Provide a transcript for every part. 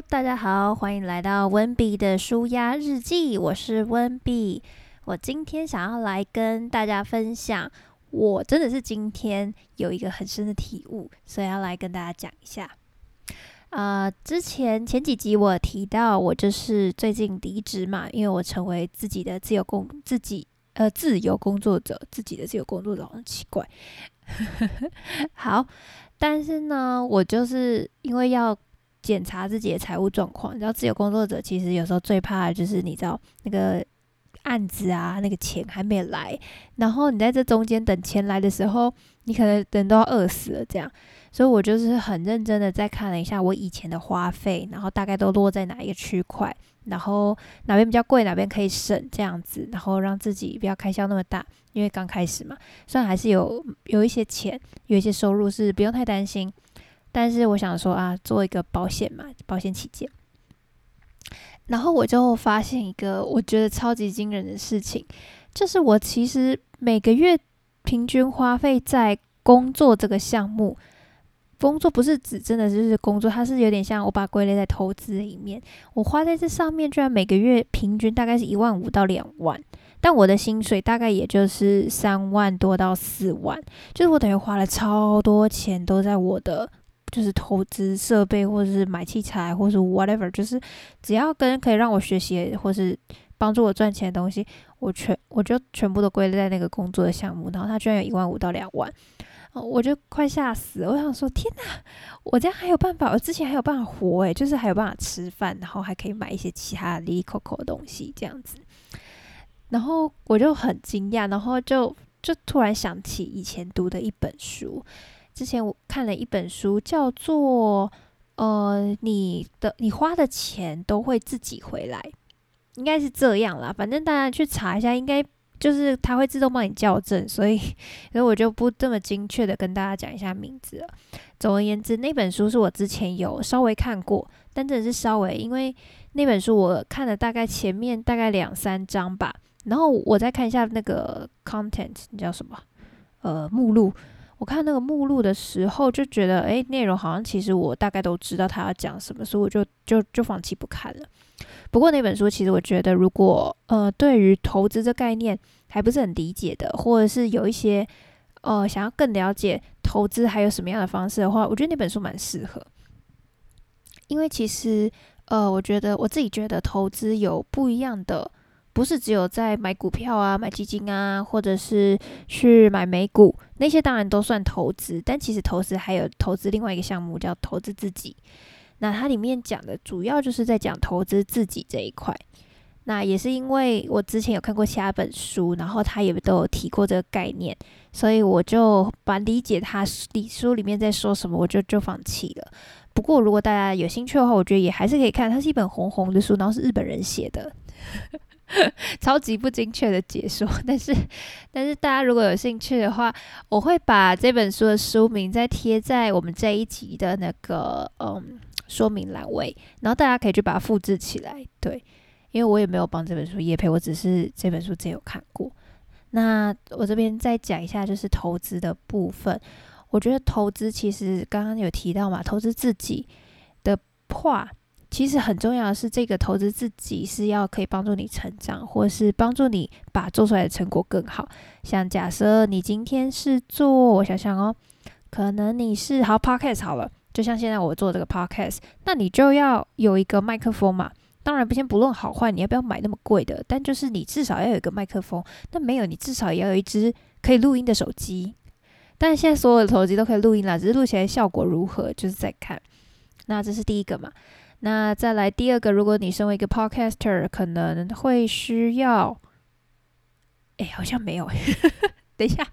大家好，欢迎来到温比的舒压日记，我是温比。我今天想要来跟大家分享，我真的是今天有一个很深的体悟，所以要来跟大家讲一下。呃，之前前几集我提到，我就是最近离职嘛，因为我成为自己的自由工，自己呃自由工作者，自己的自由工作者很奇怪。好，但是呢，我就是因为要。检查自己的财务状况，你知道，自由工作者其实有时候最怕的就是你知道那个案子啊，那个钱还没来，然后你在这中间等钱来的时候，你可能人都要饿死了这样。所以我就是很认真的再看了一下我以前的花费，然后大概都落在哪一个区块，然后哪边比较贵，哪边可以省这样子，然后让自己不要开销那么大，因为刚开始嘛，虽然还是有有一些钱，有一些收入是不用太担心。但是我想说啊，做一个保险嘛，保险起见。然后我就发现一个我觉得超级惊人的事情，就是我其实每个月平均花费在工作这个项目，工作不是指真的就是工作，它是有点像我把归类在投资里面。我花在这上面，居然每个月平均大概是一万五到两万，但我的薪水大概也就是三万多到四万，就是我等于花了超多钱都在我的。就是投资设备，或者是买器材，或是 whatever，就是只要跟可以让我学习，或是帮助我赚钱的东西，我全我就全部都归类在那个工作的项目。然后他居然有一万五到两万，我就快吓死了。我想说，天哪，我这样还有办法？我之前还有办法活诶，就是还有办法吃饭，然后还可以买一些其他的 l coco 的东西这样子。然后我就很惊讶，然后就就突然想起以前读的一本书。之前我看了一本书，叫做“呃，你的你花的钱都会自己回来”，应该是这样啦。反正大家去查一下，应该就是它会自动帮你校正，所以所以我就不这么精确的跟大家讲一下名字了。总而言之，那本书是我之前有稍微看过，但真的是稍微，因为那本书我看了大概前面大概两三章吧，然后我再看一下那个 content，你叫什么？呃，目录。我看那个目录的时候，就觉得诶，内容好像其实我大概都知道他要讲什么，所以我就就就放弃不看了。不过那本书其实我觉得，如果呃对于投资这概念还不是很理解的，或者是有一些呃想要更了解投资还有什么样的方式的话，我觉得那本书蛮适合。因为其实呃，我觉得我自己觉得投资有不一样的。不是只有在买股票啊、买基金啊，或者是去买美股那些，当然都算投资。但其实投资还有投资另外一个项目叫投资自己。那它里面讲的主要就是在讲投资自己这一块。那也是因为我之前有看过其他本书，然后他也都有提过这个概念，所以我就把理解他书书里面在说什么，我就就放弃了。不过如果大家有兴趣的话，我觉得也还是可以看。它是一本红红的书，然后是日本人写的。超级不精确的解说，但是但是大家如果有兴趣的话，我会把这本书的书名再贴在我们这一集的那个嗯说明栏位，然后大家可以去把它复制起来。对，因为我也没有帮这本书页配，我只是这本书真有看过。那我这边再讲一下，就是投资的部分。我觉得投资其实刚刚有提到嘛，投资自己的话。其实很重要的是，这个投资自己是要可以帮助你成长，或是帮助你把做出来的成果更好。像假设你今天是做，我想想哦，可能你是好 podcast 好了，就像现在我做这个 podcast，那你就要有一个麦克风嘛。当然不先不论好坏，你要不要买那么贵的？但就是你至少要有一个麦克风。那没有，你至少也要有一支可以录音的手机。但现在所有的手机都可以录音了，只是录起来效果如何，就是在看。那这是第一个嘛。那再来第二个，如果你身为一个 podcaster，可能会需要，哎，好像没有，等一下，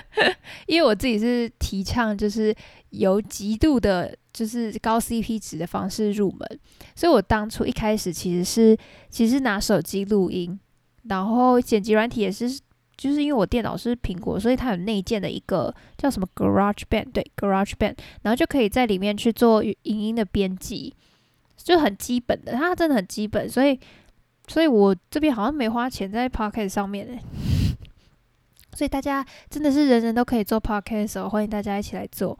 因为我自己是提倡就是由极度的，就是高 CP 值的方式入门，所以我当初一开始其实是其实拿手机录音，然后剪辑软体也是，就是因为我电脑是苹果，所以它有内建的一个叫什么 Garage Band，对，Garage Band，然后就可以在里面去做影音的编辑。就很基本的，它真的很基本，所以，所以我这边好像没花钱在 podcast 上面诶，所以大家真的是人人都可以做 podcast 哦，欢迎大家一起来做。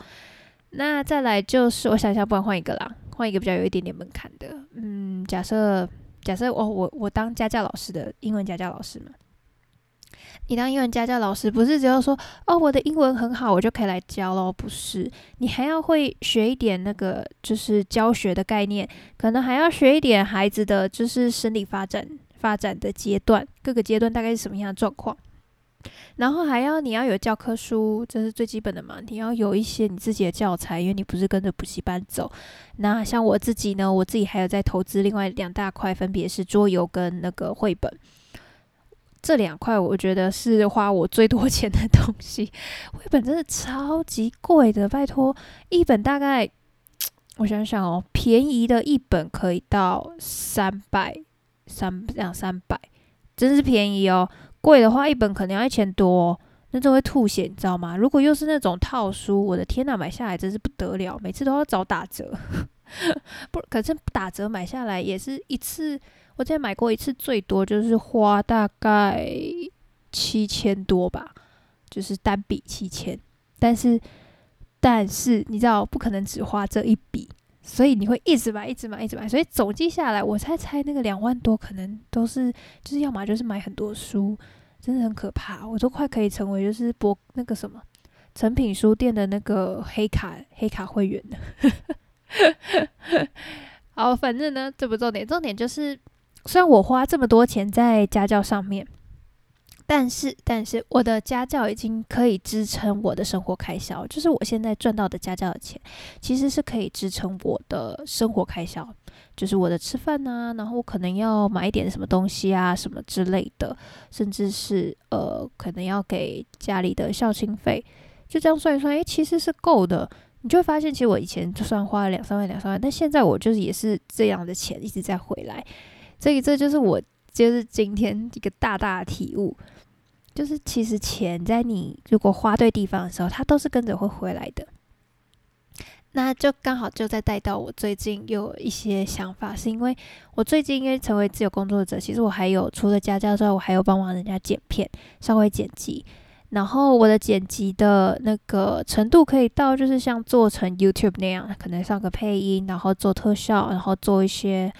那再来就是，我想想，不然换一个啦。换一个比较有一点点门槛的。嗯，假设假设哦，我我当家教老师的英文家教老师嘛。你当英文家教老师，不是只有说哦，我的英文很好，我就可以来教咯。不是，你还要会学一点那个，就是教学的概念，可能还要学一点孩子的就是生理发展发展的阶段，各个阶段大概是什么样的状况。然后还要你要有教科书，这是最基本的嘛。你要有一些你自己的教材，因为你不是跟着补习班走。那像我自己呢，我自己还有在投资另外两大块，分别是桌游跟那个绘本。这两块我觉得是花我最多 钱的东西，绘本真的超级贵的，拜托，一本大概我想想哦，便宜的一本可以到三百三两三百，真是便宜哦。贵的话一本可能要一千多，那就会吐血，你知道吗？如果又是那种套书，我的天呐，买下来真是不得了，每次都要找打折，不，可是打折买下来也是一次。我之前买过一次，最多就是花大概七千多吧，就是单笔七千。但是，但是你知道，不可能只花这一笔，所以你会一直买，一直买，一直买。所以总计下来，我猜猜那个两万多，可能都是就是要么就是买很多书，真的很可怕。我都快可以成为就是博那个什么成品书店的那个黑卡黑卡会员了。好，反正呢，这不重点，重点就是。虽然我花这么多钱在家教上面，但是但是我的家教已经可以支撑我的生活开销，就是我现在赚到的家教的钱，其实是可以支撑我的生活开销，就是我的吃饭啊，然后可能要买一点什么东西啊，什么之类的，甚至是呃，可能要给家里的孝亲费，就这样算一算，诶，其实是够的。你就会发现，其实我以前就算花了两三万、两三万，但现在我就是也是这样的钱一直在回来。所以这就是我就是今天一个大大的体悟，就是其实钱在你如果花对地方的时候，它都是跟着会回来的。那就刚好就在带到我最近有一些想法，是因为我最近因为成为自由工作者，其实我还有除了家教之外，我还有帮忙人家剪片，稍微剪辑。然后我的剪辑的那个程度可以到，就是像做成 YouTube 那样，可能上个配音，然后做特效，然后做一些。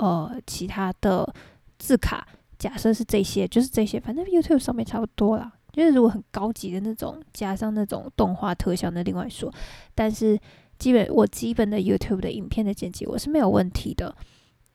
呃，其他的字卡，假设是这些，就是这些，反正 YouTube 上面差不多啦。就是如果很高级的那种，加上那种动画特效，那另外说。但是基本我基本的 YouTube 的影片的剪辑，我是没有问题的。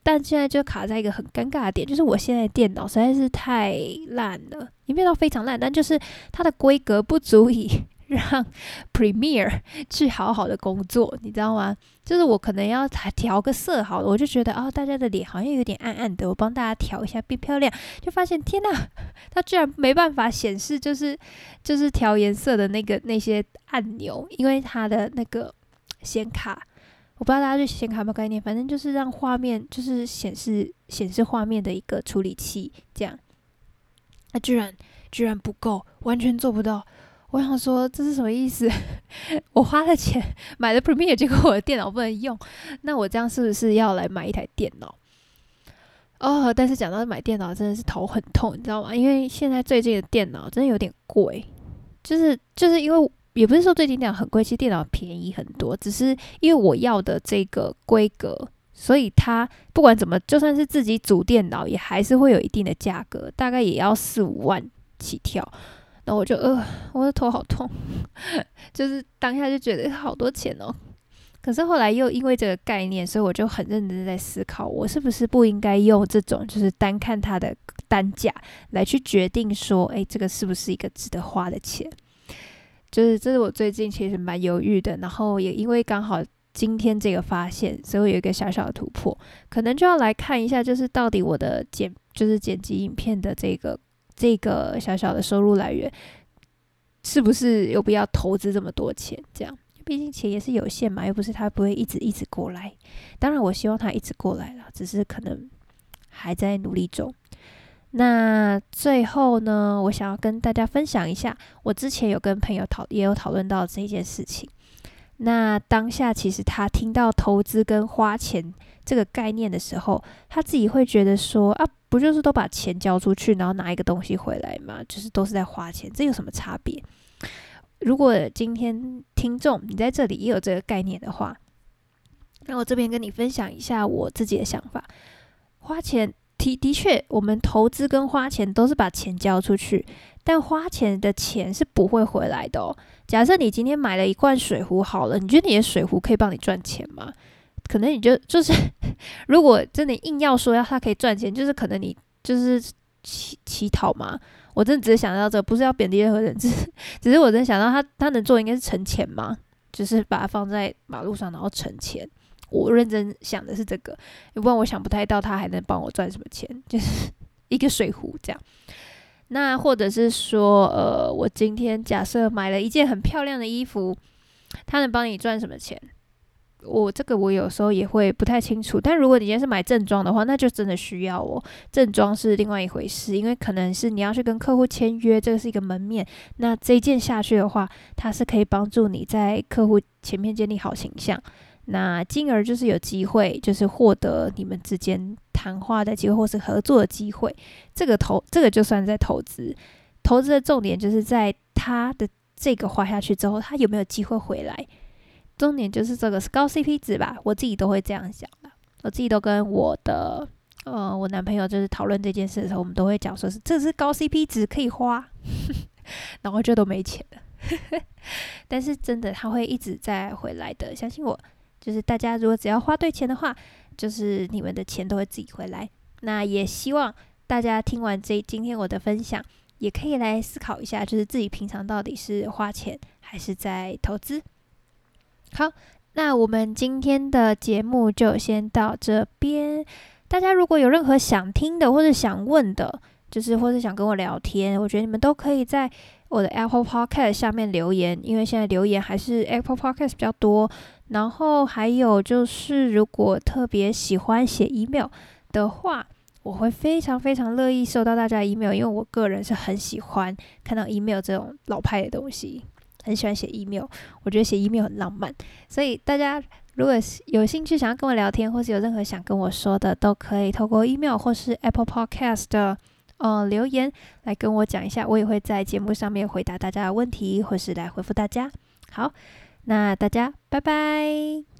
但现在就卡在一个很尴尬的点，就是我现在电脑实在是太烂了，影片到非常烂，但就是它的规格不足以。让 Premiere 去好好的工作，你知道吗？就是我可能要调个色，好了，我就觉得啊，大家的脸好像有点暗暗的，我帮大家调一下变漂亮，就发现天呐，它居然没办法显示，就是就是调颜色的那个那些按钮，因为它的那个显卡，我不知道大家对显卡有没有概念，反正就是让画面就是显示显示画面的一个处理器，这样，它居然居然不够，完全做不到。我想说这是什么意思？我花了钱买了 Premiere，结果我的电脑不能用，那我这样是不是要来买一台电脑？哦，但是讲到买电脑，真的是头很痛，你知道吗？因为现在最近的电脑真的有点贵，就是就是因为也不是说最近电脑很贵，其实电脑便宜很多，只是因为我要的这个规格，所以它不管怎么，就算是自己组电脑，也还是会有一定的价格，大概也要四五万起跳。那我就呃，我的头好痛，就是当下就觉得好多钱哦。可是后来又因为这个概念，所以我就很认真在思考，我是不是不应该用这种就是单看它的单价来去决定说，哎，这个是不是一个值得花的钱？就是这是我最近其实蛮犹豫的。然后也因为刚好今天这个发现，所以我有一个小小的突破，可能就要来看一下，就是到底我的剪就是剪辑影片的这个。这个小小的收入来源，是不是有必要投资这么多钱？这样，毕竟钱也是有限嘛，又不是他不会一直一直过来。当然，我希望他一直过来了，只是可能还在努力中。那最后呢，我想要跟大家分享一下，我之前有跟朋友讨，也有讨论到这件事情。那当下其实他听到投资跟花钱这个概念的时候，他自己会觉得说啊。不就是都把钱交出去，然后拿一个东西回来吗？就是都是在花钱，这有什么差别？如果今天听众你在这里也有这个概念的话，那我这边跟你分享一下我自己的想法，花钱。的的确，我们投资跟花钱都是把钱交出去，但花钱的钱是不会回来的哦。假设你今天买了一罐水壶好了，你觉得你的水壶可以帮你赚钱吗？可能你就就是，如果真的硬要说要它可以赚钱，就是可能你就是乞乞讨嘛。我真的只是想到这，不是要贬低任何人，只是只是我真的想到他他能做应该是存钱嘛，就是把它放在马路上然后存钱。我认真想的是这个，要不然我想不太到他还能帮我赚什么钱，就是一个水壶这样。那或者是说，呃，我今天假设买了一件很漂亮的衣服，他能帮你赚什么钱？我这个我有时候也会不太清楚。但如果你今天是买正装的话，那就真的需要哦。正装是另外一回事，因为可能是你要去跟客户签约，这个是一个门面。那这一件下去的话，它是可以帮助你在客户前面建立好形象。那进而就是有机会，就是获得你们之间谈话的机会，或是合作的机会。这个投，这个就算在投资。投资的重点就是在他的这个花下去之后，他有没有机会回来。重点就是这个是高 CP 值吧？我自己都会这样想的。我自己都跟我的呃我男朋友就是讨论这件事的时候，我们都会讲说是这是高 CP 值可以花，然后就都没钱了。但是真的他会一直在回来的，相信我。就是大家如果只要花对钱的话，就是你们的钱都会自己回来。那也希望大家听完这今天我的分享，也可以来思考一下，就是自己平常到底是花钱还是在投资。好，那我们今天的节目就先到这边。大家如果有任何想听的或者想问的，就是或者想跟我聊天，我觉得你们都可以在我的 Apple Podcast 下面留言，因为现在留言还是 Apple Podcast 比较多。然后还有就是，如果特别喜欢写 email 的话，我会非常非常乐意收到大家 email，因为我个人是很喜欢看到 email 这种老派的东西，很喜欢写 email，我觉得写 email 很浪漫。所以大家如果有兴趣想要跟我聊天，或是有任何想跟我说的，都可以透过 email 或是 Apple Podcast 的呃留言来跟我讲一下，我也会在节目上面回答大家的问题，或是来回复大家。好。那大家拜拜。